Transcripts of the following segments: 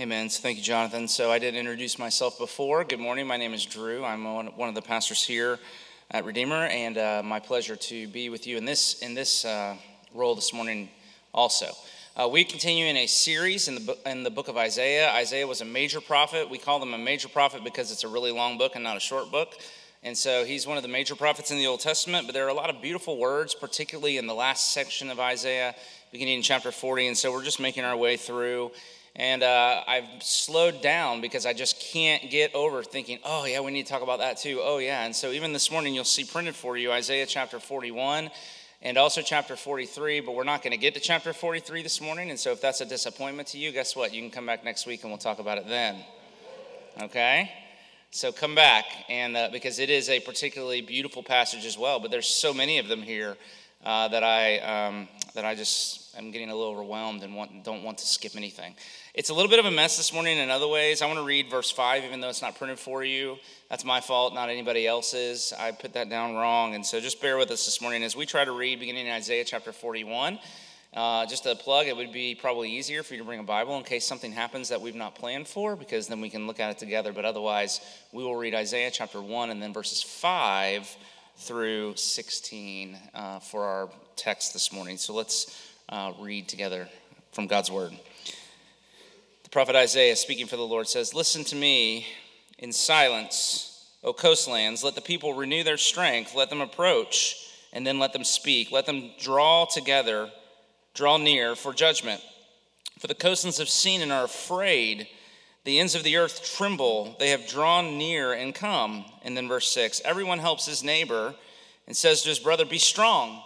Amen. So thank you, Jonathan. So I didn't introduce myself before. Good morning. My name is Drew. I'm one of the pastors here at Redeemer, and uh, my pleasure to be with you in this in this uh, role this morning. Also, uh, we continue in a series in the in the book of Isaiah. Isaiah was a major prophet. We call them a major prophet because it's a really long book and not a short book. And so he's one of the major prophets in the Old Testament. But there are a lot of beautiful words, particularly in the last section of Isaiah, beginning in chapter 40. And so we're just making our way through. And uh, I've slowed down because I just can't get over thinking, oh, yeah, we need to talk about that too. Oh, yeah. And so even this morning, you'll see printed for you Isaiah chapter 41 and also chapter 43. But we're not going to get to chapter 43 this morning. And so if that's a disappointment to you, guess what? You can come back next week and we'll talk about it then. Okay? So come back, and uh, because it is a particularly beautiful passage as well. But there's so many of them here uh, that I um, that I just am getting a little overwhelmed and want, don't want to skip anything. It's a little bit of a mess this morning in other ways. I want to read verse 5, even though it's not printed for you. That's my fault, not anybody else's. I put that down wrong. And so just bear with us this morning as we try to read beginning in Isaiah chapter 41. Uh, just a plug, it would be probably easier for you to bring a Bible in case something happens that we've not planned for, because then we can look at it together. But otherwise, we will read Isaiah chapter 1 and then verses 5 through 16 uh, for our text this morning. So let's uh, read together from God's Word. The prophet Isaiah, speaking for the Lord, says, Listen to me in silence, O coastlands. Let the people renew their strength. Let them approach, and then let them speak. Let them draw together, draw near for judgment. For the coastlands have seen and are afraid. The ends of the earth tremble. They have drawn near and come. And then verse 6 Everyone helps his neighbor and says to his brother, Be strong.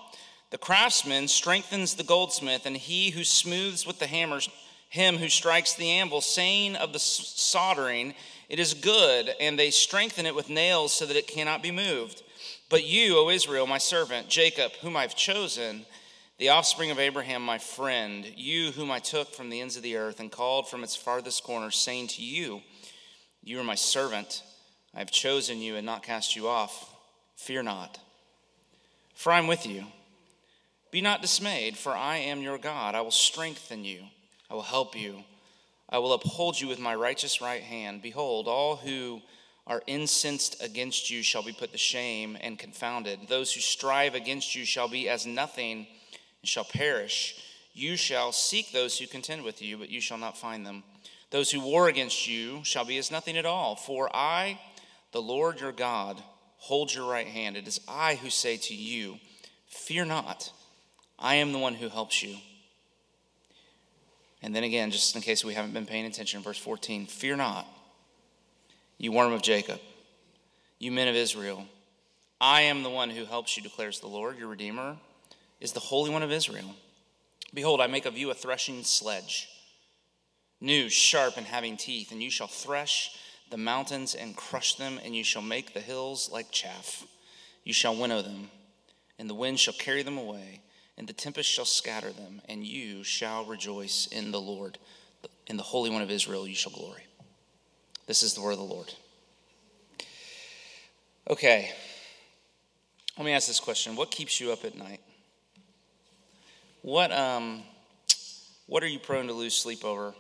The craftsman strengthens the goldsmith, and he who smooths with the hammers him who strikes the anvil, saying of the soldering, It is good, and they strengthen it with nails so that it cannot be moved. But you, O Israel, my servant, Jacob, whom I've chosen, the offspring of Abraham, my friend, you whom I took from the ends of the earth and called from its farthest corners, saying to you, You are my servant. I have chosen you and not cast you off. Fear not, for I am with you. Be not dismayed, for I am your God. I will strengthen you. I will help you. I will uphold you with my righteous right hand. Behold, all who are incensed against you shall be put to shame and confounded. Those who strive against you shall be as nothing and shall perish. You shall seek those who contend with you, but you shall not find them. Those who war against you shall be as nothing at all. For I, the Lord your God, hold your right hand. It is I who say to you, Fear not, I am the one who helps you. And then again, just in case we haven't been paying attention, verse 14 Fear not, you worm of Jacob, you men of Israel. I am the one who helps you, declares the Lord. Your Redeemer is the Holy One of Israel. Behold, I make of you a threshing sledge, new, sharp, and having teeth, and you shall thresh the mountains and crush them, and you shall make the hills like chaff. You shall winnow them, and the wind shall carry them away and the tempest shall scatter them, and you shall rejoice in the Lord. In the Holy One of Israel you shall glory. This is the word of the Lord. Okay, let me ask this question What keeps you up at night? What, um, what are you prone to lose sleep over?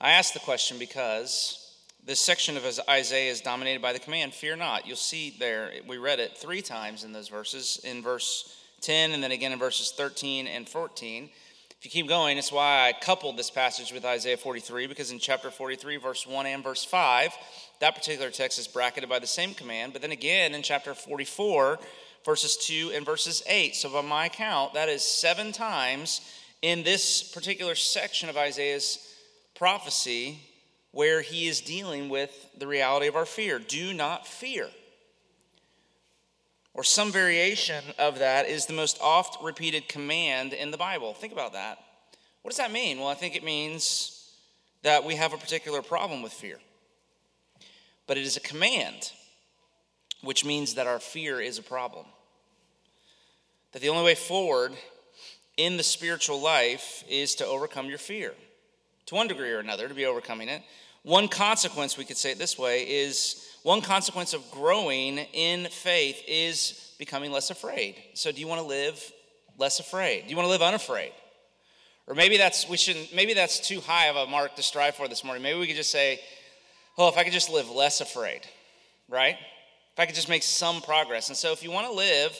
I ask the question because this section of Isaiah is dominated by the command, Fear not. You'll see there, we read it three times in those verses. In verse 10, and then again in verses 13 and 14. If you keep going, it's why I coupled this passage with Isaiah 43, because in chapter 43, verse 1 and verse 5, that particular text is bracketed by the same command. But then again in chapter 44, verses 2 and verses 8. So, by my count, that is seven times in this particular section of Isaiah's prophecy where he is dealing with the reality of our fear. Do not fear or some variation of that is the most oft repeated command in the Bible. Think about that. What does that mean? Well, I think it means that we have a particular problem with fear. But it is a command, which means that our fear is a problem. That the only way forward in the spiritual life is to overcome your fear, to one degree or another, to be overcoming it. One consequence, we could say it this way, is one consequence of growing in faith is becoming less afraid. So, do you want to live less afraid? Do you want to live unafraid? Or maybe that's we shouldn't maybe that's too high of a mark to strive for this morning. Maybe we could just say, "Oh, if I could just live less afraid." Right? If I could just make some progress. And so if you want to live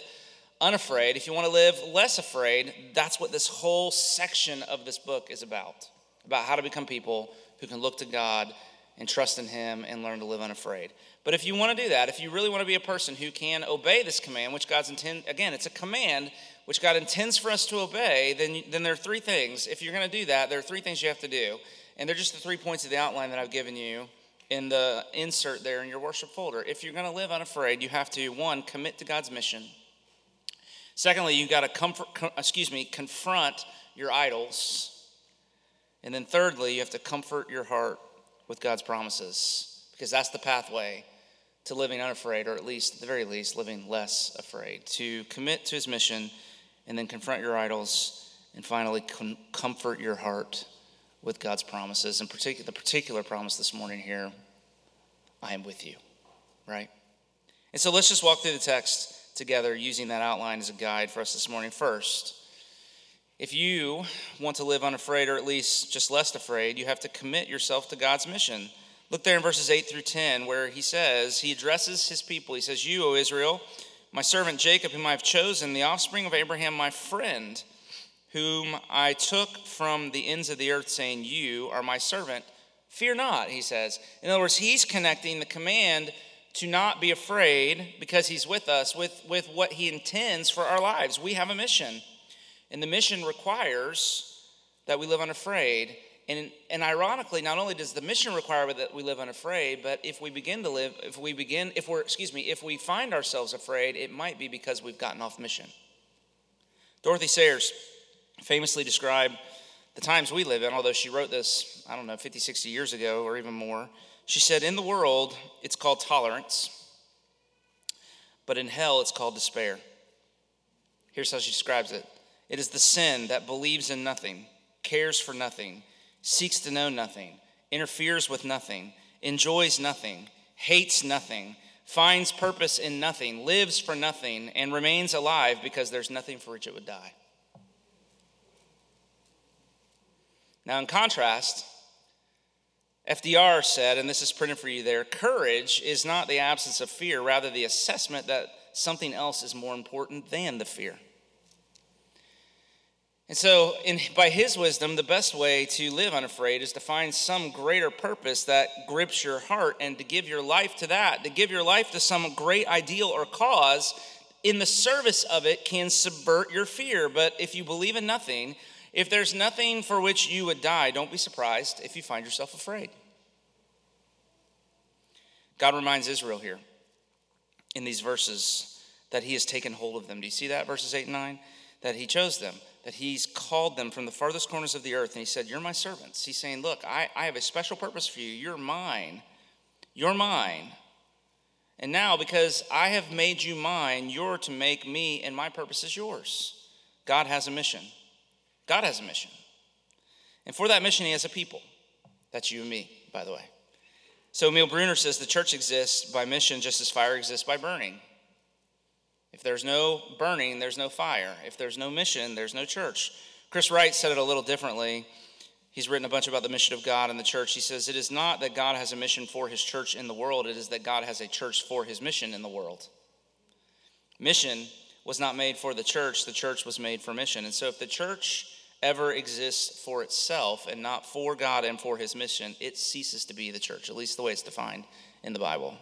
unafraid, if you want to live less afraid, that's what this whole section of this book is about. About how to become people who can look to God and trust in Him and learn to live unafraid. But if you want to do that, if you really want to be a person who can obey this command, which God's intend, again, it's a command which God intends for us to obey, then, then there are three things. If you're going to do that, there are three things you have to do. And they're just the three points of the outline that I've given you in the insert there in your worship folder. If you're going to live unafraid, you have to, one, commit to God's mission. Secondly, you've got to comfort, excuse me, confront your idols. And then thirdly, you have to comfort your heart with God's promises because that's the pathway to living unafraid, or at least, at the very least, living less afraid. To commit to his mission and then confront your idols and finally com- comfort your heart with God's promises. And particular, the particular promise this morning here I am with you, right? And so let's just walk through the text together using that outline as a guide for us this morning. First, if you want to live unafraid, or at least just less afraid, you have to commit yourself to God's mission. Look there in verses 8 through 10, where he says, He addresses his people. He says, You, O Israel, my servant Jacob, whom I have chosen, the offspring of Abraham, my friend, whom I took from the ends of the earth, saying, You are my servant. Fear not, he says. In other words, he's connecting the command to not be afraid because he's with us with, with what he intends for our lives. We have a mission. And the mission requires that we live unafraid. And, and ironically, not only does the mission require that we live unafraid, but if we begin to live, if we begin, if we're, excuse me, if we find ourselves afraid, it might be because we've gotten off mission. Dorothy Sayers famously described the times we live in, although she wrote this, I don't know, 50, 60 years ago or even more. She said, In the world, it's called tolerance, but in hell, it's called despair. Here's how she describes it it is the sin that believes in nothing, cares for nothing, seeks to know nothing, interferes with nothing, enjoys nothing, hates nothing, finds purpose in nothing, lives for nothing, and remains alive because there's nothing for which it would die. Now, in contrast, FDR said, and this is printed for you there courage is not the absence of fear, rather, the assessment that something else is more important than the fear. And so, in, by his wisdom, the best way to live unafraid is to find some greater purpose that grips your heart and to give your life to that, to give your life to some great ideal or cause. In the service of it, can subvert your fear. But if you believe in nothing, if there's nothing for which you would die, don't be surprised if you find yourself afraid. God reminds Israel here in these verses that he has taken hold of them. Do you see that? Verses 8 and 9? That he chose them that he's called them from the farthest corners of the earth and he said, You're my servants. He's saying, Look, I, I have a special purpose for you. You're mine. You're mine. And now, because I have made you mine, you're to make me and my purpose is yours. God has a mission. God has a mission. And for that mission, he has a people. That's you and me, by the way. So Emil Brunner says the church exists by mission just as fire exists by burning. If there's no burning, there's no fire. If there's no mission, there's no church. Chris Wright said it a little differently. He's written a bunch about the mission of God and the church. He says, It is not that God has a mission for his church in the world, it is that God has a church for his mission in the world. Mission was not made for the church, the church was made for mission. And so if the church ever exists for itself and not for God and for his mission, it ceases to be the church, at least the way it's defined in the Bible.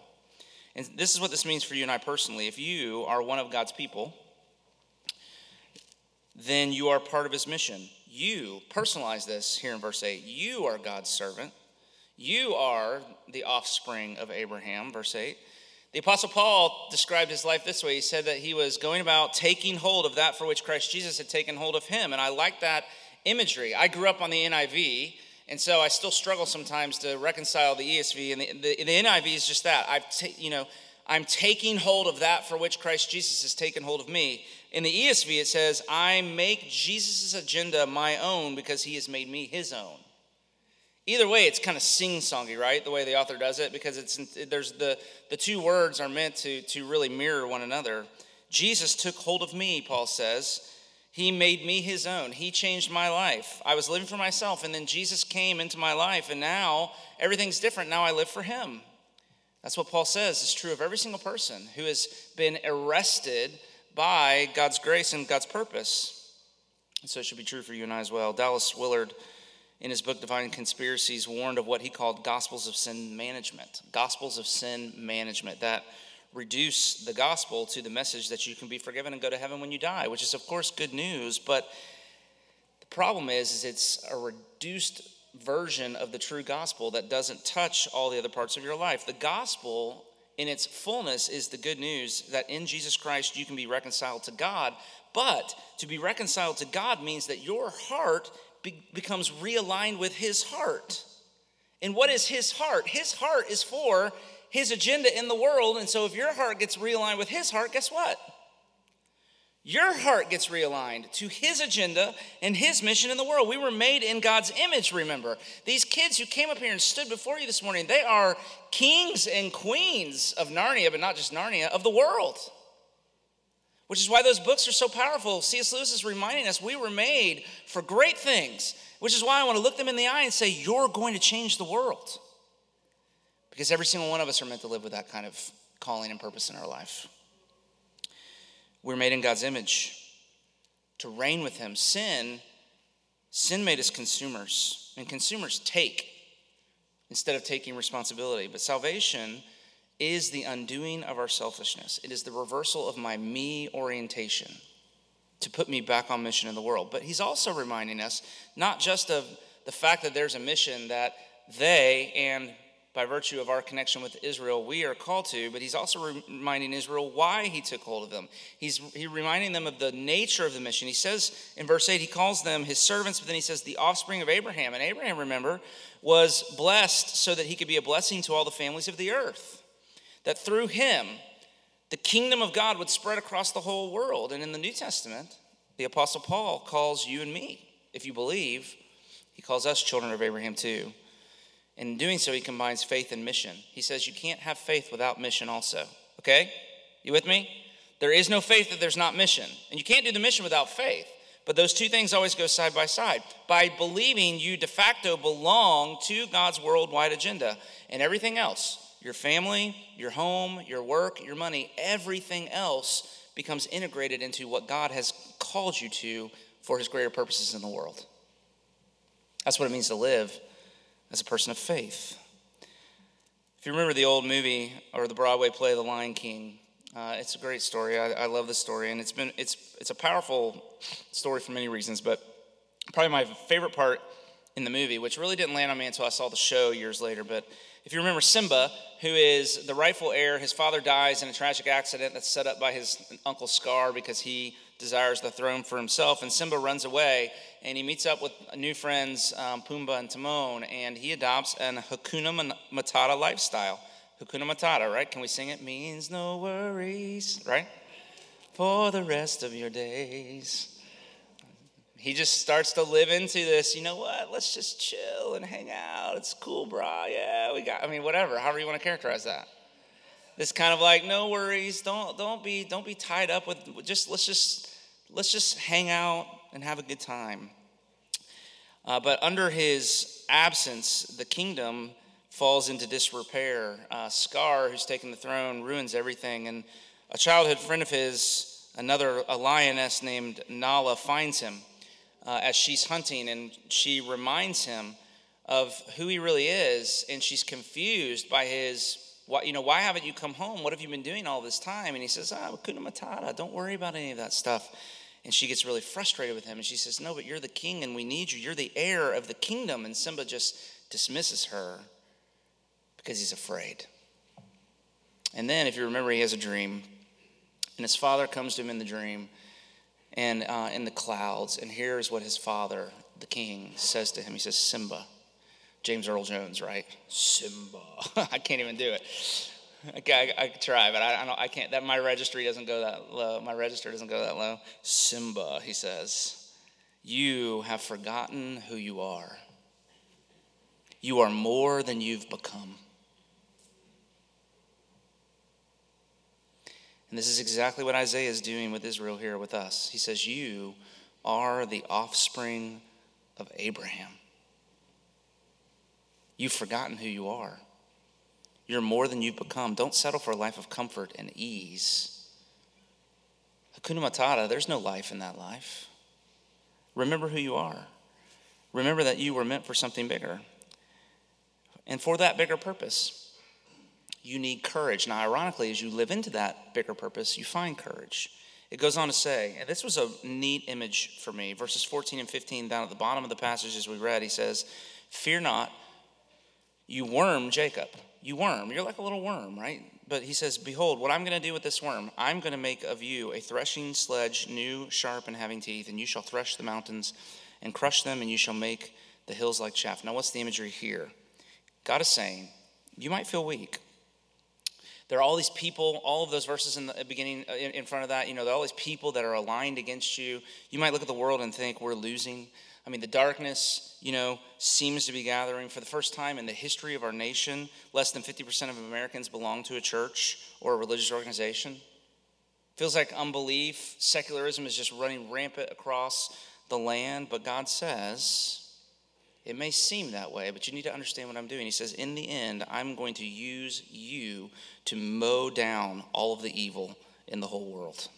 And this is what this means for you and I personally. If you are one of God's people, then you are part of his mission. You, personalize this here in verse 8, you are God's servant. You are the offspring of Abraham, verse 8. The Apostle Paul described his life this way. He said that he was going about taking hold of that for which Christ Jesus had taken hold of him. And I like that imagery. I grew up on the NIV, and so I still struggle sometimes to reconcile the ESV and the, the, the NIV is just that. I've you know, I'm taking hold of that for which Christ Jesus has taken hold of me. In the ESV, it says, I make Jesus' agenda my own because he has made me his own. Either way, it's kind of sing-songy, right? The way the author does it, because it's there's the the two words are meant to to really mirror one another. Jesus took hold of me, Paul says, He made me his own. He changed my life. I was living for myself, and then Jesus came into my life, and now everything's different. Now I live for him. That's what Paul says is true of every single person who has been arrested by God's grace and God's purpose. And so it should be true for you and I as well. Dallas Willard, in his book Divine Conspiracies, warned of what he called gospels of sin management. Gospels of sin management that reduce the gospel to the message that you can be forgiven and go to heaven when you die, which is, of course, good news. But the problem is, is it's a reduced version of the true gospel that doesn't touch all the other parts of your life. The gospel, in its fullness, is the good news that in Jesus Christ you can be reconciled to God. But to be reconciled to God means that your heart be- becomes realigned with His heart. And what is His heart? His heart is for His agenda in the world. And so if your heart gets realigned with His heart, guess what? Your heart gets realigned to his agenda and his mission in the world. We were made in God's image, remember. These kids who came up here and stood before you this morning, they are kings and queens of Narnia, but not just Narnia, of the world. Which is why those books are so powerful. C.S. Lewis is reminding us we were made for great things, which is why I want to look them in the eye and say, You're going to change the world. Because every single one of us are meant to live with that kind of calling and purpose in our life. We're made in God's image to reign with Him. Sin, sin made us consumers, and consumers take instead of taking responsibility. But salvation is the undoing of our selfishness. It is the reversal of my me orientation to put me back on mission in the world. But he's also reminding us not just of the fact that there's a mission that they and by virtue of our connection with Israel, we are called to, but he's also reminding Israel why he took hold of them. He's he reminding them of the nature of the mission. He says in verse 8, he calls them his servants, but then he says the offspring of Abraham. And Abraham, remember, was blessed so that he could be a blessing to all the families of the earth. That through him, the kingdom of God would spread across the whole world. And in the New Testament, the Apostle Paul calls you and me, if you believe, he calls us children of Abraham too. In doing so, he combines faith and mission. He says you can't have faith without mission, also. Okay? You with me? There is no faith that there's not mission. And you can't do the mission without faith. But those two things always go side by side. By believing you de facto belong to God's worldwide agenda and everything else your family, your home, your work, your money everything else becomes integrated into what God has called you to for his greater purposes in the world. That's what it means to live as a person of faith. If you remember the old movie or the Broadway play, The Lion King, uh, it's a great story. I, I, love this story, and it's been it's it's a powerful story for many reasons. But probably my favorite part in the movie, which really didn't land on me until I saw the show years later. But if you remember Simba, who is the rightful heir, his father dies in a tragic accident that's set up by his uncle Scar because he desires the throne for himself. And Simba runs away and he meets up with new friends, um, Pumbaa and Timon, and he adopts an Hakuna Matata lifestyle. Hakuna Matata, right? Can we sing it? Means no worries, right? For the rest of your days. He just starts to live into this, you know what? Let's just chill and hang out. It's cool, bro. Yeah, we got I mean, whatever, however you want to characterize that. This kind of like, no worries, don't don't be don't be tied up with just let's just let's just hang out and have a good time. Uh, but under his absence, the kingdom falls into disrepair. Uh, Scar, who's taken the throne, ruins everything. And a childhood friend of his, another a lioness named Nala, finds him uh, as she's hunting, and she reminds him of who he really is. And she's confused by his, why, you know, why haven't you come home? What have you been doing all this time? And he says, Ah, Hakuna Matata. Don't worry about any of that stuff. And she gets really frustrated with him. And she says, No, but you're the king and we need you. You're the heir of the kingdom. And Simba just dismisses her because he's afraid. And then, if you remember, he has a dream. And his father comes to him in the dream and uh, in the clouds. And here's what his father, the king, says to him He says, Simba. James Earl Jones, right? Simba. I can't even do it. Okay, I, I try, but I, I, don't, I can't. That my registry doesn't go that low. My register doesn't go that low. Simba, he says, you have forgotten who you are. You are more than you've become. And this is exactly what Isaiah is doing with Israel here with us. He says, You are the offspring of Abraham. You've forgotten who you are. You're more than you've become. Don't settle for a life of comfort and ease. Hakuna Matata, there's no life in that life. Remember who you are. Remember that you were meant for something bigger. And for that bigger purpose, you need courage. Now, ironically, as you live into that bigger purpose, you find courage. It goes on to say, and this was a neat image for me, verses 14 and 15 down at the bottom of the passage as we read, he says, Fear not, you worm Jacob. You worm. You're like a little worm, right? But he says, Behold, what I'm going to do with this worm, I'm going to make of you a threshing sledge, new, sharp, and having teeth, and you shall thresh the mountains and crush them, and you shall make the hills like chaff. Now, what's the imagery here? God is saying, You might feel weak. There are all these people, all of those verses in the beginning, uh, in front of that, you know, there are all these people that are aligned against you. You might look at the world and think, We're losing. I mean, the darkness, you know, seems to be gathering. For the first time in the history of our nation, less than 50% of Americans belong to a church or a religious organization. Feels like unbelief, secularism is just running rampant across the land, but God says, it may seem that way, but you need to understand what I'm doing. He says, In the end, I'm going to use you to mow down all of the evil in the whole world.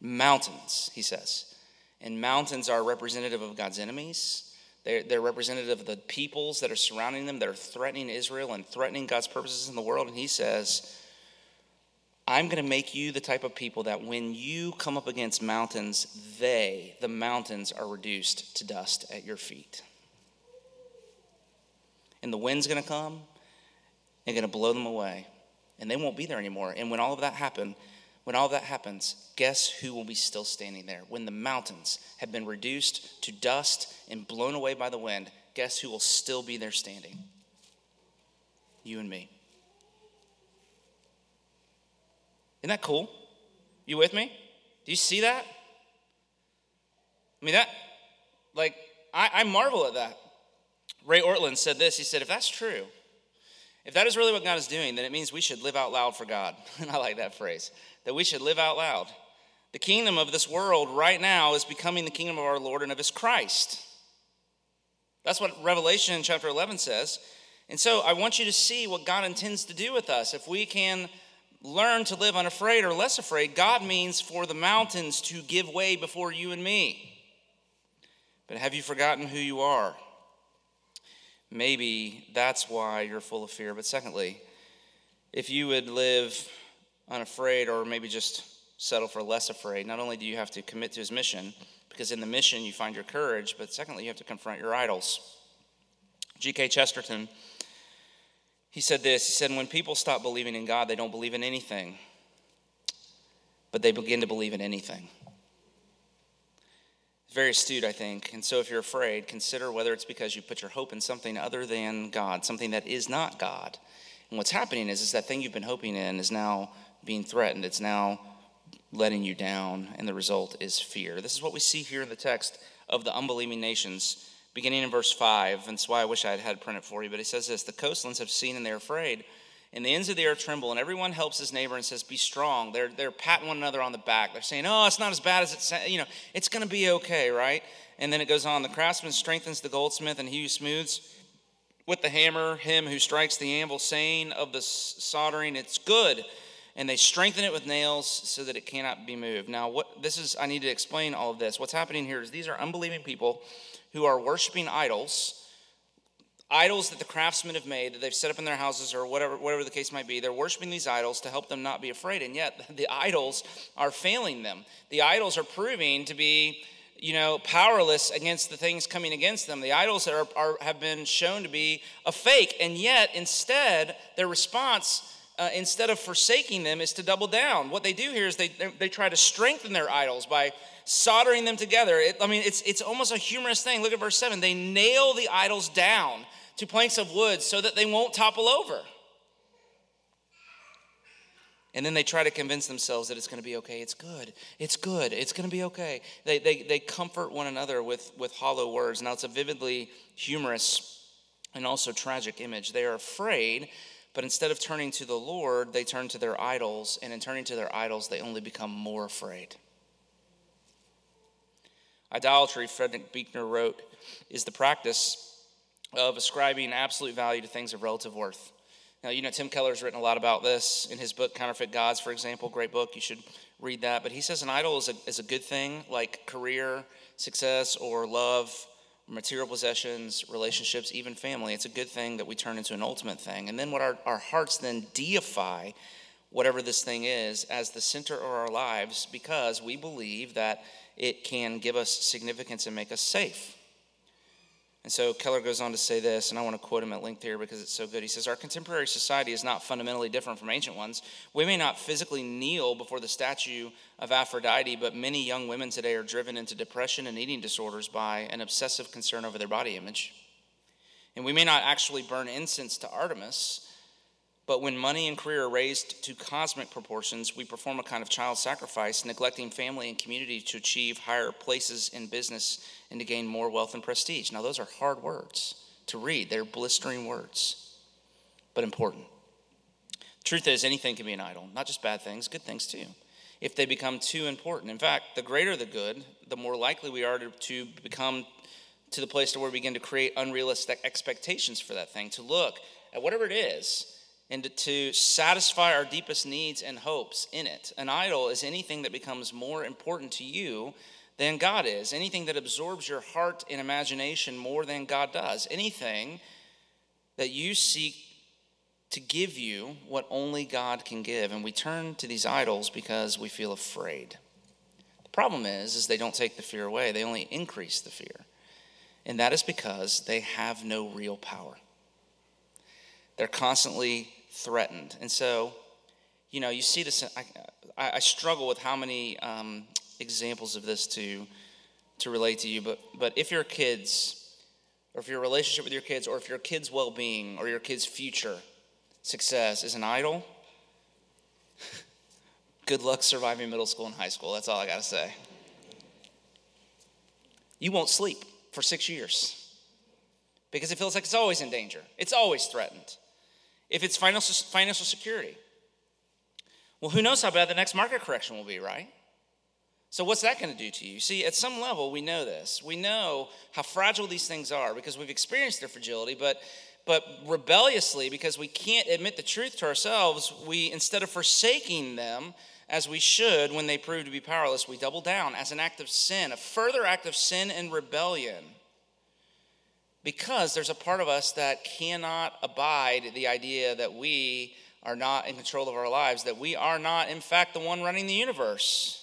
Mountains, he says. And mountains are representative of God's enemies. They're, they're representative of the peoples that are surrounding them, that are threatening Israel and threatening God's purposes in the world. And he says, I'm going to make you the type of people that when you come up against mountains, they, the mountains, are reduced to dust at your feet. And the wind's going to come and going to blow them away. And they won't be there anymore. And when all of that happens, when all that happens, guess who will be still standing there? When the mountains have been reduced to dust and blown away by the wind, guess who will still be there standing? You and me. Isn't that cool? You with me? Do you see that? I mean, that, like, I, I marvel at that. Ray Ortlund said this. He said, if that's true, if that is really what God is doing, then it means we should live out loud for God. And I like that phrase that we should live out loud. The kingdom of this world right now is becoming the kingdom of our Lord and of his Christ. That's what Revelation chapter 11 says. And so I want you to see what God intends to do with us. If we can learn to live unafraid or less afraid, God means for the mountains to give way before you and me. But have you forgotten who you are? Maybe that's why you're full of fear. But secondly, if you would live unafraid or maybe just settle for less afraid, not only do you have to commit to his mission, because in the mission you find your courage, but secondly, you have to confront your idols. G.K. Chesterton, he said this He said, When people stop believing in God, they don't believe in anything, but they begin to believe in anything. Very astute, I think. And so, if you're afraid, consider whether it's because you put your hope in something other than God, something that is not God. And what's happening is, is that thing you've been hoping in is now being threatened. It's now letting you down, and the result is fear. This is what we see here in the text of the unbelieving nations, beginning in verse 5. And that's why I wish I had had printed for you. But he says this The coastlands have seen and they're afraid, and the ends of the earth tremble, and everyone helps his neighbor and says, Be strong. They're, they're patting one another on the back. They're saying, Oh, it's not as bad as it's, you know, it's going to be okay, right? And then it goes on The craftsman strengthens the goldsmith, and he who smooths with the hammer him who strikes the anvil, saying of the soldering, It's good and they strengthen it with nails so that it cannot be moved. Now, what this is, I need to explain all of this. What's happening here is these are unbelieving people who are worshiping idols, idols that the craftsmen have made that they've set up in their houses or whatever, whatever the case might be. They're worshiping these idols to help them not be afraid, and yet the idols are failing them. The idols are proving to be you know, powerless against the things coming against them. The idols are, are, have been shown to be a fake, and yet instead, their response uh, instead of forsaking them, is to double down. What they do here is they, they try to strengthen their idols by soldering them together. It, I mean, it's, it's almost a humorous thing. Look at verse 7. They nail the idols down to planks of wood so that they won't topple over. And then they try to convince themselves that it's going to be okay. It's good. It's good. It's going to be okay. They, they, they comfort one another with, with hollow words. Now, it's a vividly humorous and also tragic image. They are afraid But instead of turning to the Lord, they turn to their idols, and in turning to their idols, they only become more afraid. Idolatry, Frederick Buechner wrote, is the practice of ascribing absolute value to things of relative worth. Now, you know, Tim Keller's written a lot about this in his book, Counterfeit Gods, for example. Great book. You should read that. But he says an idol is a, is a good thing, like career, success, or love, material possessions, relationships, even family. It's a good thing that we turn into an ultimate thing. And then what our, our hearts then deify whatever this thing is as the center of our lives because we believe that it can give us significance and make us safe. And so Keller goes on to say this, and I want to quote him at length here because it's so good. He says, Our contemporary society is not fundamentally different from ancient ones. We may not physically kneel before the statue of Aphrodite, but many young women today are driven into depression and eating disorders by an obsessive concern over their body image. And we may not actually burn incense to Artemis, but when money and career are raised to cosmic proportions, we perform a kind of child sacrifice, neglecting family and community to achieve higher places in business and to gain more wealth and prestige. Now, those are hard words to read, they're blistering words, but important. Truth is, anything can be an idol, not just bad things, good things too, if they become too important. In fact, the greater the good, the more likely we are to, to become to the place to where we begin to create unrealistic expectations for that thing, to look at whatever it is and to satisfy our deepest needs and hopes in it. An idol is anything that becomes more important to you than God is, anything that absorbs your heart and imagination more than God does, anything that you seek to give you what only God can give. And we turn to these idols because we feel afraid. The problem is, is they don't take the fear away, they only increase the fear. And that is because they have no real power. They're constantly threatened. And so, you know, you see this. I, I struggle with how many um, examples of this to to relate to you. But but if your kids, or if your relationship with your kids, or if your kids' well-being, or your kids' future success is an idol, good luck surviving middle school and high school. That's all I got to say. You won't sleep for six years because it feels like it's always in danger. It's always threatened if it's financial, security. Well, who knows how bad the next market correction will be, right? So, what's that going to do to you? See, at some level, we know this. We know how fragile these things are because we've experienced their fragility, but, but rebelliously, because we can't admit the truth to ourselves, we, instead of forsaking them as we should when they prove to be powerless, we double down as an act of sin, a further act of sin and rebellion because there's a part of us that cannot abide the idea that we are not in control of our lives, that we are not, in fact, the one running the universe.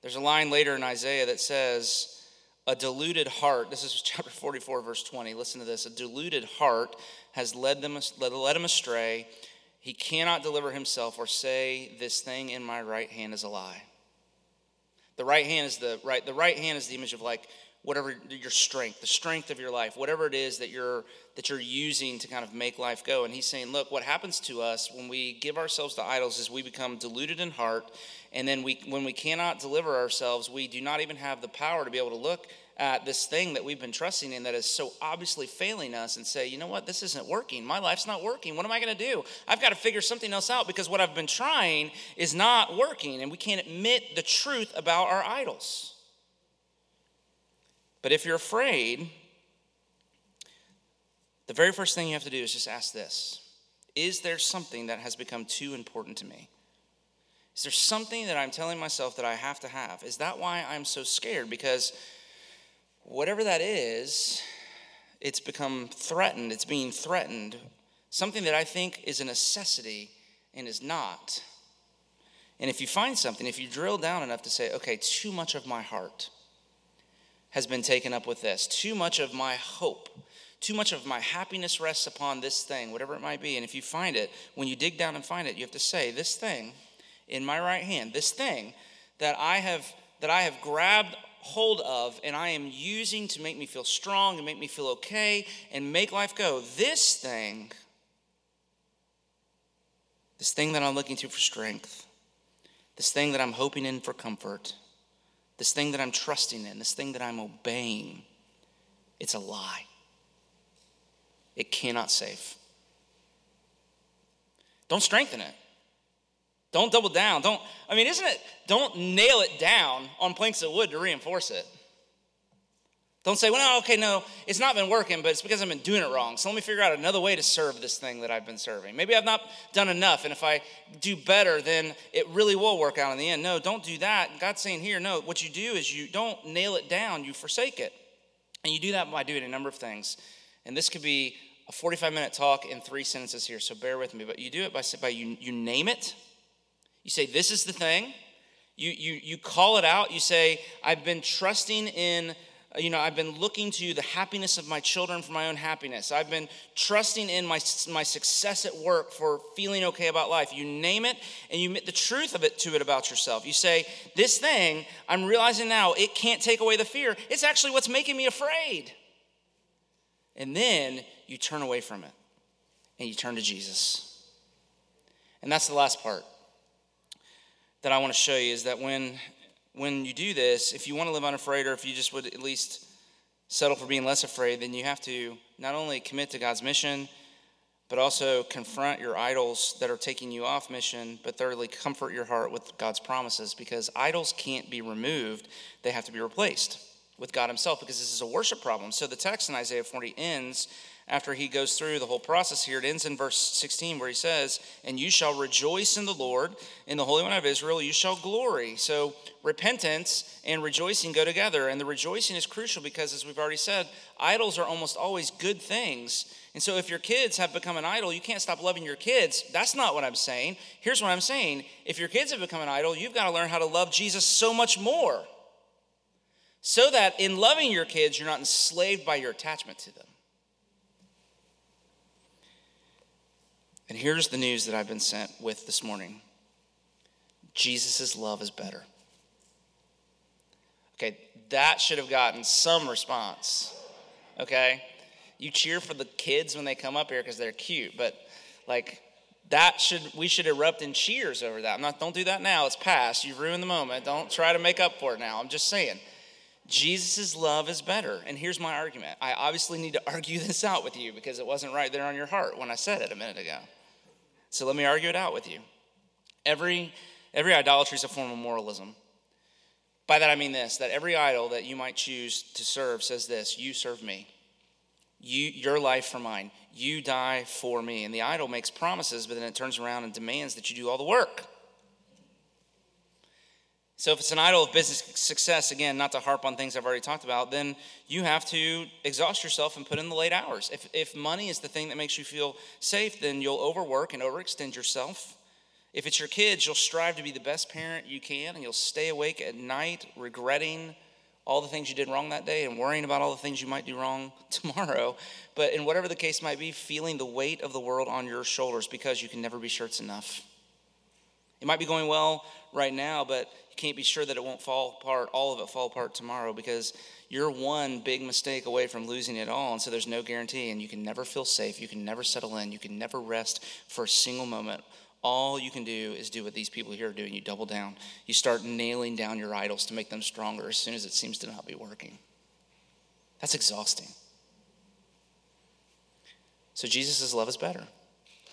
There's a line later in Isaiah that says, A deluded heart, this is chapter 44, verse 20. Listen to this. A deluded heart has led, them, led him astray. He cannot deliver himself or say, This thing in my right hand is a lie. The right hand is the right, the right hand is the image of like whatever your strength, the strength of your life, whatever it is that you're that you're using to kind of make life go. And he's saying, look, what happens to us when we give ourselves to idols is we become deluded in heart, and then we when we cannot deliver ourselves, we do not even have the power to be able to look at this thing that we've been trusting in that is so obviously failing us and say, you know what, this isn't working. My life's not working. What am I going to do? I've got to figure something else out because what I've been trying is not working, and we can't admit the truth about our idols. But if you're afraid, the very first thing you have to do is just ask this Is there something that has become too important to me? Is there something that I'm telling myself that I have to have? Is that why I'm so scared? Because whatever that is, it's become threatened. It's being threatened. Something that I think is a necessity and is not. And if you find something, if you drill down enough to say, okay, too much of my heart, has been taken up with this. Too much of my hope, too much of my happiness rests upon this thing, whatever it might be. And if you find it, when you dig down and find it, you have to say, This thing in my right hand, this thing that I have that I have grabbed hold of and I am using to make me feel strong and make me feel okay and make life go. This thing, this thing that I'm looking to for strength, this thing that I'm hoping in for comfort, this thing that I'm trusting in, this thing that I'm obeying, it's a lie. It cannot save. don't strengthen it. Don't double down. Don't, I mean, isn't it, don't nail it down on planks of wood to reinforce it. Don't say, well, no, okay, no, it's not been working, but it's because I've been doing it wrong. So let me figure out another way to serve this thing that I've been serving. Maybe I've not done enough, and if I do better, then it really will work out in the end. No, don't do that. God's saying here, no, what you do is you don't nail it down, you forsake it. And you do that by doing a number of things. And this could be a 45 minute talk in three sentences here, so bear with me. But you do it by, by you, you name it. You say, This is the thing. You, you, you call it out. You say, I've been trusting in you know, I've been looking to the happiness of my children for my own happiness. I've been trusting in my, my success at work for feeling okay about life. You name it and you admit the truth of it to it about yourself. You say, This thing, I'm realizing now, it can't take away the fear. It's actually what's making me afraid. And then you turn away from it and you turn to Jesus. And that's the last part that I want to show you is that when when you do this, if you want to live unafraid, or if you just would at least settle for being less afraid, then you have to not only commit to God's mission, but also confront your idols that are taking you off mission, but thirdly, comfort your heart with God's promises because idols can't be removed, they have to be replaced with God Himself because this is a worship problem. So the text in Isaiah 40 ends after he goes through the whole process here. It ends in verse 16 where he says, And you shall rejoice in the Lord, in the Holy One of Israel, you shall glory. So repentance and rejoicing go together. And the rejoicing is crucial because, as we've already said, idols are almost always good things. And so if your kids have become an idol, you can't stop loving your kids. That's not what I'm saying. Here's what I'm saying if your kids have become an idol, you've got to learn how to love Jesus so much more. So that in loving your kids, you're not enslaved by your attachment to them. And here's the news that I've been sent with this morning Jesus' love is better. Okay, that should have gotten some response. Okay? You cheer for the kids when they come up here because they're cute, but like that should we should erupt in cheers over that. I'm not don't do that now. It's past. You've ruined the moment. Don't try to make up for it now. I'm just saying. Jesus' love is better. And here's my argument. I obviously need to argue this out with you because it wasn't right there on your heart when I said it a minute ago. So let me argue it out with you. Every, every idolatry is a form of moralism. By that I mean this that every idol that you might choose to serve says this You serve me. You, your life for mine. You die for me. And the idol makes promises, but then it turns around and demands that you do all the work. So if it's an idol of business success, again, not to harp on things I've already talked about, then you have to exhaust yourself and put in the late hours. If, if money is the thing that makes you feel safe, then you'll overwork and overextend yourself. If it's your kids, you'll strive to be the best parent you can and you'll stay awake at night regretting all the things you did wrong that day and worrying about all the things you might do wrong tomorrow. But in whatever the case might be, feeling the weight of the world on your shoulders because you can never be sure it's enough. It might be going well right now, but you can't be sure that it won't fall apart, all of it fall apart tomorrow because you're one big mistake away from losing it all. And so there's no guarantee, and you can never feel safe. You can never settle in. You can never rest for a single moment. All you can do is do what these people here are doing. You double down. You start nailing down your idols to make them stronger as soon as it seems to not be working. That's exhausting. So Jesus' love is better.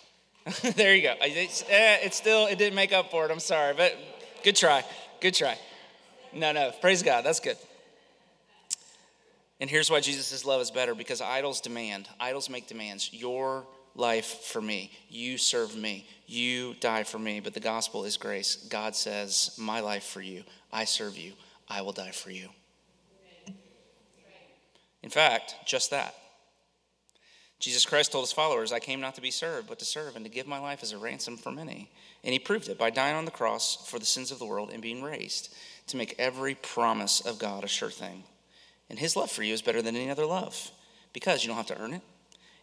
there you go. It's, eh, it's still, it didn't make up for it. I'm sorry, but good try. Good try. No, no. Praise God. That's good. And here's why Jesus' love is better because idols demand, idols make demands. Your life for me. You serve me. You die for me. But the gospel is grace. God says, My life for you. I serve you. I will die for you. In fact, just that. Jesus Christ told his followers, I came not to be served, but to serve and to give my life as a ransom for many. And he proved it by dying on the cross for the sins of the world and being raised to make every promise of God a sure thing. And his love for you is better than any other love because you don't have to earn it.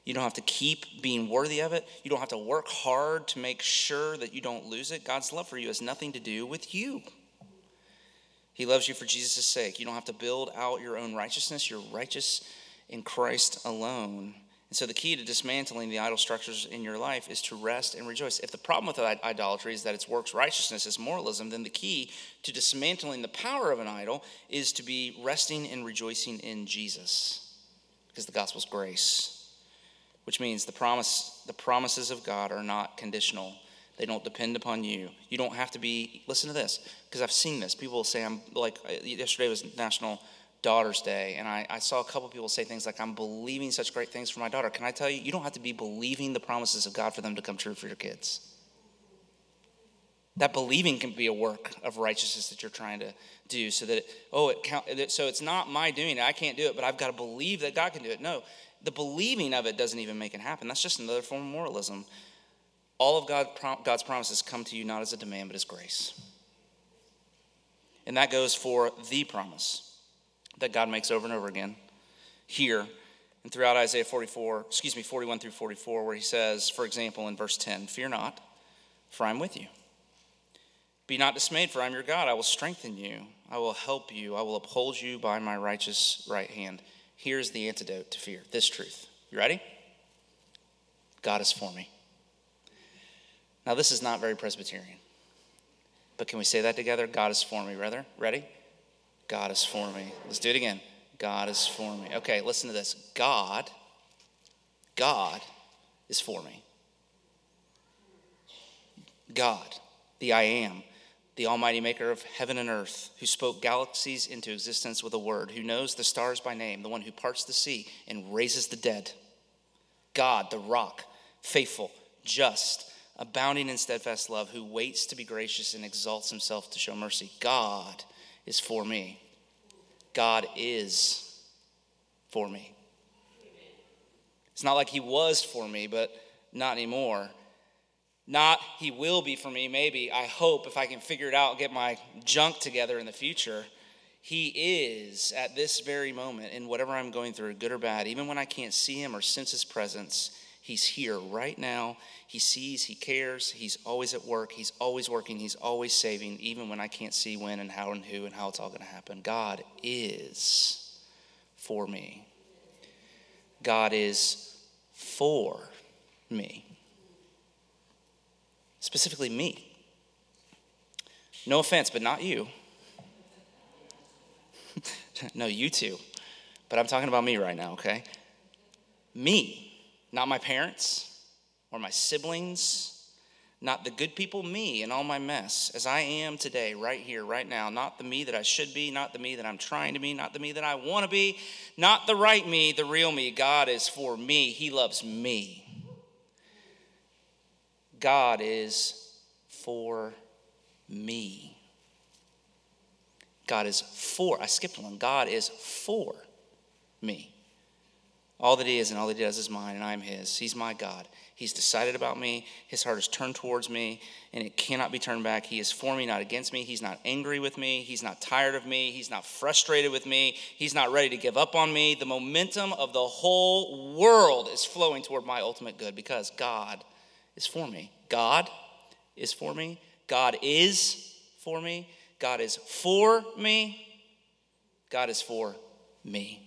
You don't have to keep being worthy of it. You don't have to work hard to make sure that you don't lose it. God's love for you has nothing to do with you. He loves you for Jesus' sake. You don't have to build out your own righteousness. You're righteous in Christ alone. And so the key to dismantling the idol structures in your life is to rest and rejoice. If the problem with idolatry is that it's works righteousness, it's moralism, then the key to dismantling the power of an idol is to be resting and rejoicing in Jesus. Because the gospel's grace, which means the promise the promises of God are not conditional. They don't depend upon you. You don't have to be, listen to this, because I've seen this. People will say, I'm like, uh, yesterday was National Daughter's Day, and I, I saw a couple people say things like, I'm believing such great things for my daughter. Can I tell you, you don't have to be believing the promises of God for them to come true for your kids. That believing can be a work of righteousness that you're trying to do so that, it, oh, it count, so it's not my doing. I can't do it, but I've got to believe that God can do it. No, the believing of it doesn't even make it happen. That's just another form of moralism. All of God, God's promises come to you not as a demand, but as grace. And that goes for the promise that God makes over and over again here and throughout Isaiah 44, excuse me, 41 through 44, where he says, for example, in verse 10, Fear not, for I'm with you. Be not dismayed, for I am your God. I will strengthen you. I will help you. I will uphold you by my righteous right hand. Here's the antidote to fear this truth. You ready? God is for me. Now, this is not very Presbyterian, but can we say that together? God is for me, rather. Ready? God is for me. Let's do it again. God is for me. Okay, listen to this. God, God is for me. God, the I am, the Almighty Maker of heaven and earth, who spoke galaxies into existence with a word, who knows the stars by name, the one who parts the sea and raises the dead. God, the rock, faithful, just, abounding in steadfast love, who waits to be gracious and exalts himself to show mercy. God is for me. God is for me. It's not like he was for me, but not anymore. Not he will be for me, maybe. I hope if I can figure it out, get my junk together in the future. He is at this very moment in whatever I'm going through, good or bad, even when I can't see him or sense his presence. He's here right now. He sees, he cares, he's always at work, he's always working, he's always saving, even when I can't see when and how and who and how it's all going to happen. God is for me. God is for me specifically me. No offense, but not you. no, you too. But I'm talking about me right now, okay? Me, not my parents or my siblings, not the good people, me and all my mess, as I am today, right here, right now. Not the me that I should be, not the me that I'm trying to be, not the me that I want to be, not the right me, the real me. God is for me, He loves me. God is for me. God is for, I skipped one. God is for me. All that He is and all that He does is mine, and I am His. He's my God. He's decided about me. His heart is turned towards me, and it cannot be turned back. He is for me, not against me. He's not angry with me. He's not tired of me. He's not frustrated with me. He's not ready to give up on me. The momentum of the whole world is flowing toward my ultimate good because God is for me. God is for me. God is for me. God is for me. God is for me.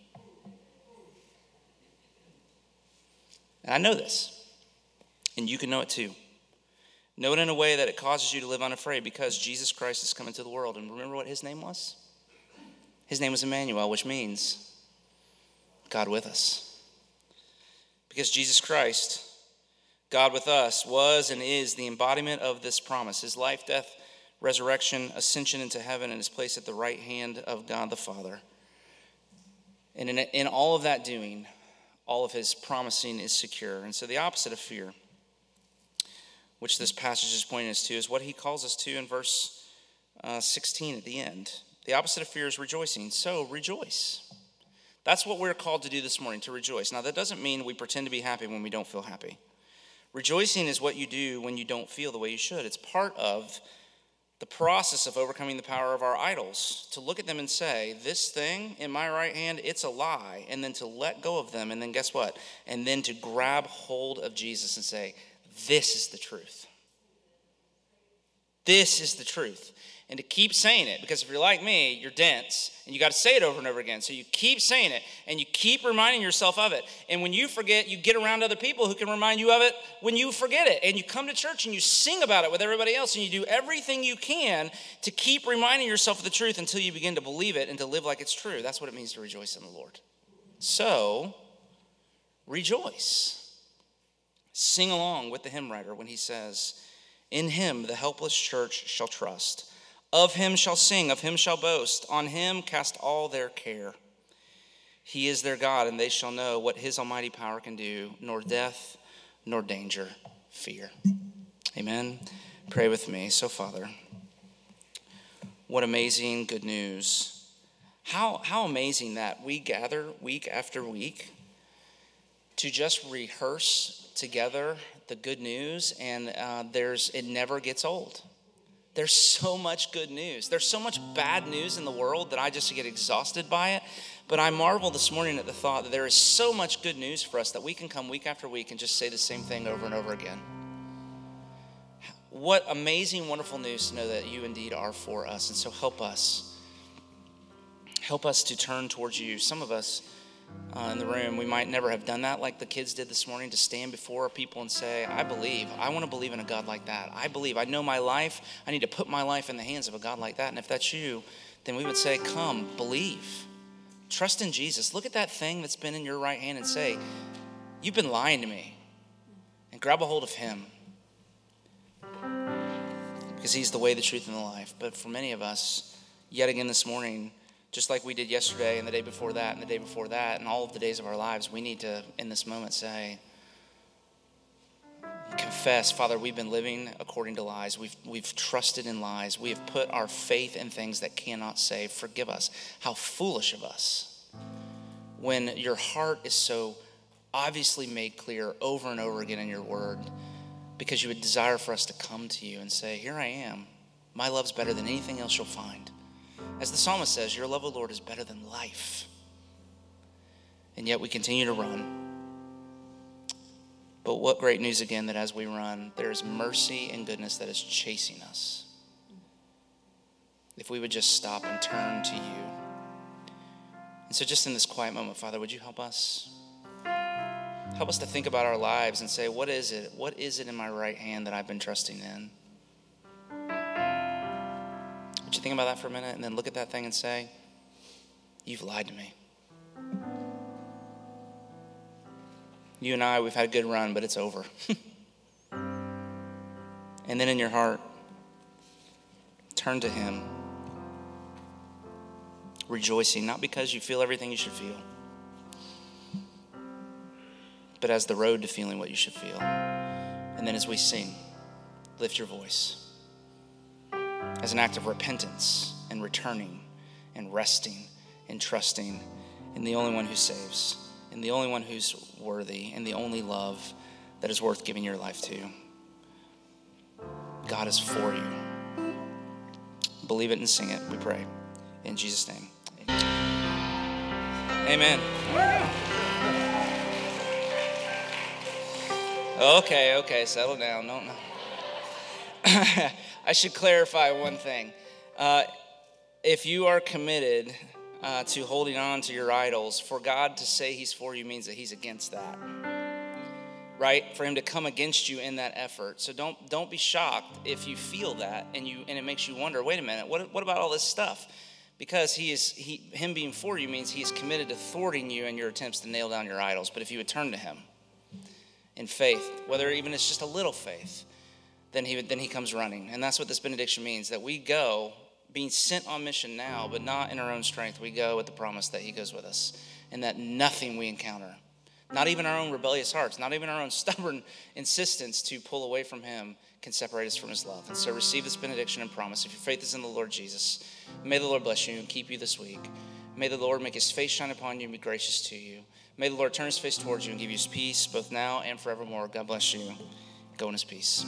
And I know this, and you can know it too. Know it in a way that it causes you to live unafraid because Jesus Christ has come into the world. And remember what his name was? His name was Emmanuel, which means God with us. Because Jesus Christ God with us was and is the embodiment of this promise his life, death, resurrection, ascension into heaven, and his place at the right hand of God the Father. And in, in all of that doing, all of his promising is secure. And so the opposite of fear, which this passage is pointing us to, is what he calls us to in verse uh, 16 at the end. The opposite of fear is rejoicing. So rejoice. That's what we're called to do this morning, to rejoice. Now, that doesn't mean we pretend to be happy when we don't feel happy. Rejoicing is what you do when you don't feel the way you should. It's part of the process of overcoming the power of our idols to look at them and say, This thing in my right hand, it's a lie. And then to let go of them. And then guess what? And then to grab hold of Jesus and say, This is the truth. This is the truth and to keep saying it because if you're like me, you're dense and you got to say it over and over again. So you keep saying it and you keep reminding yourself of it. And when you forget, you get around other people who can remind you of it when you forget it. And you come to church and you sing about it with everybody else and you do everything you can to keep reminding yourself of the truth until you begin to believe it and to live like it's true. That's what it means to rejoice in the Lord. So, rejoice. Sing along with the hymn writer when he says, In him the helpless church shall trust. Of him shall sing, of him shall boast. On him cast all their care. He is their God, and they shall know what his almighty power can do, nor death, nor danger, fear. Amen. Pray with me. So, Father, what amazing good news. How, how amazing that we gather week after week to just rehearse together the good news, and uh, there's it never gets old. There's so much good news. There's so much bad news in the world that I just get exhausted by it. But I marvel this morning at the thought that there is so much good news for us that we can come week after week and just say the same thing over and over again. What amazing, wonderful news to know that you indeed are for us. And so help us. Help us to turn towards you. Some of us, uh, in the room, we might never have done that like the kids did this morning to stand before people and say, I believe. I want to believe in a God like that. I believe. I know my life. I need to put my life in the hands of a God like that. And if that's you, then we would say, Come, believe. Trust in Jesus. Look at that thing that's been in your right hand and say, You've been lying to me. And grab a hold of Him. Because He's the way, the truth, and the life. But for many of us, yet again this morning, just like we did yesterday and the day before that and the day before that and all of the days of our lives, we need to, in this moment, say, confess, Father, we've been living according to lies. We've, we've trusted in lies. We have put our faith in things that cannot save. Forgive us. How foolish of us. When your heart is so obviously made clear over and over again in your word, because you would desire for us to come to you and say, Here I am. My love's better than anything else you'll find. As the psalmist says, Your love, O Lord, is better than life. And yet we continue to run. But what great news again that as we run, there is mercy and goodness that is chasing us. If we would just stop and turn to you. And so, just in this quiet moment, Father, would you help us? Help us to think about our lives and say, what is it? What is it in my right hand that I've been trusting in? Would you think about that for a minute and then look at that thing and say, You've lied to me. You and I, we've had a good run, but it's over. and then in your heart, turn to Him, rejoicing, not because you feel everything you should feel, but as the road to feeling what you should feel. And then as we sing, lift your voice as an act of repentance and returning and resting and trusting in the only one who saves, in the only one who's worthy, and the only love that is worth giving your life to. God is for you. Believe it and sing it, we pray. In Jesus' name. Amen. Okay, okay, settle down. Don't. I should clarify one thing. Uh, if you are committed uh, to holding on to your idols, for God to say He's for you means that He's against that. Right? For Him to come against you in that effort. So don't don't be shocked if you feel that and you and it makes you wonder. Wait a minute. What what about all this stuff? Because He is He Him being for you means He is committed to thwarting you in your attempts to nail down your idols. But if you would turn to Him in faith, whether even it's just a little faith then he, then he comes running. And that's what this benediction means that we go being sent on mission now, but not in our own strength. We go with the promise that he goes with us and that nothing we encounter, not even our own rebellious hearts, not even our own stubborn insistence to pull away from him, can separate us from his love. And so receive this benediction and promise. If your faith is in the Lord Jesus, may the Lord bless you and keep you this week. May the Lord make his face shine upon you and be gracious to you. May the Lord turn his face towards you and give you his peace both now and forevermore. God bless you. Go in his peace.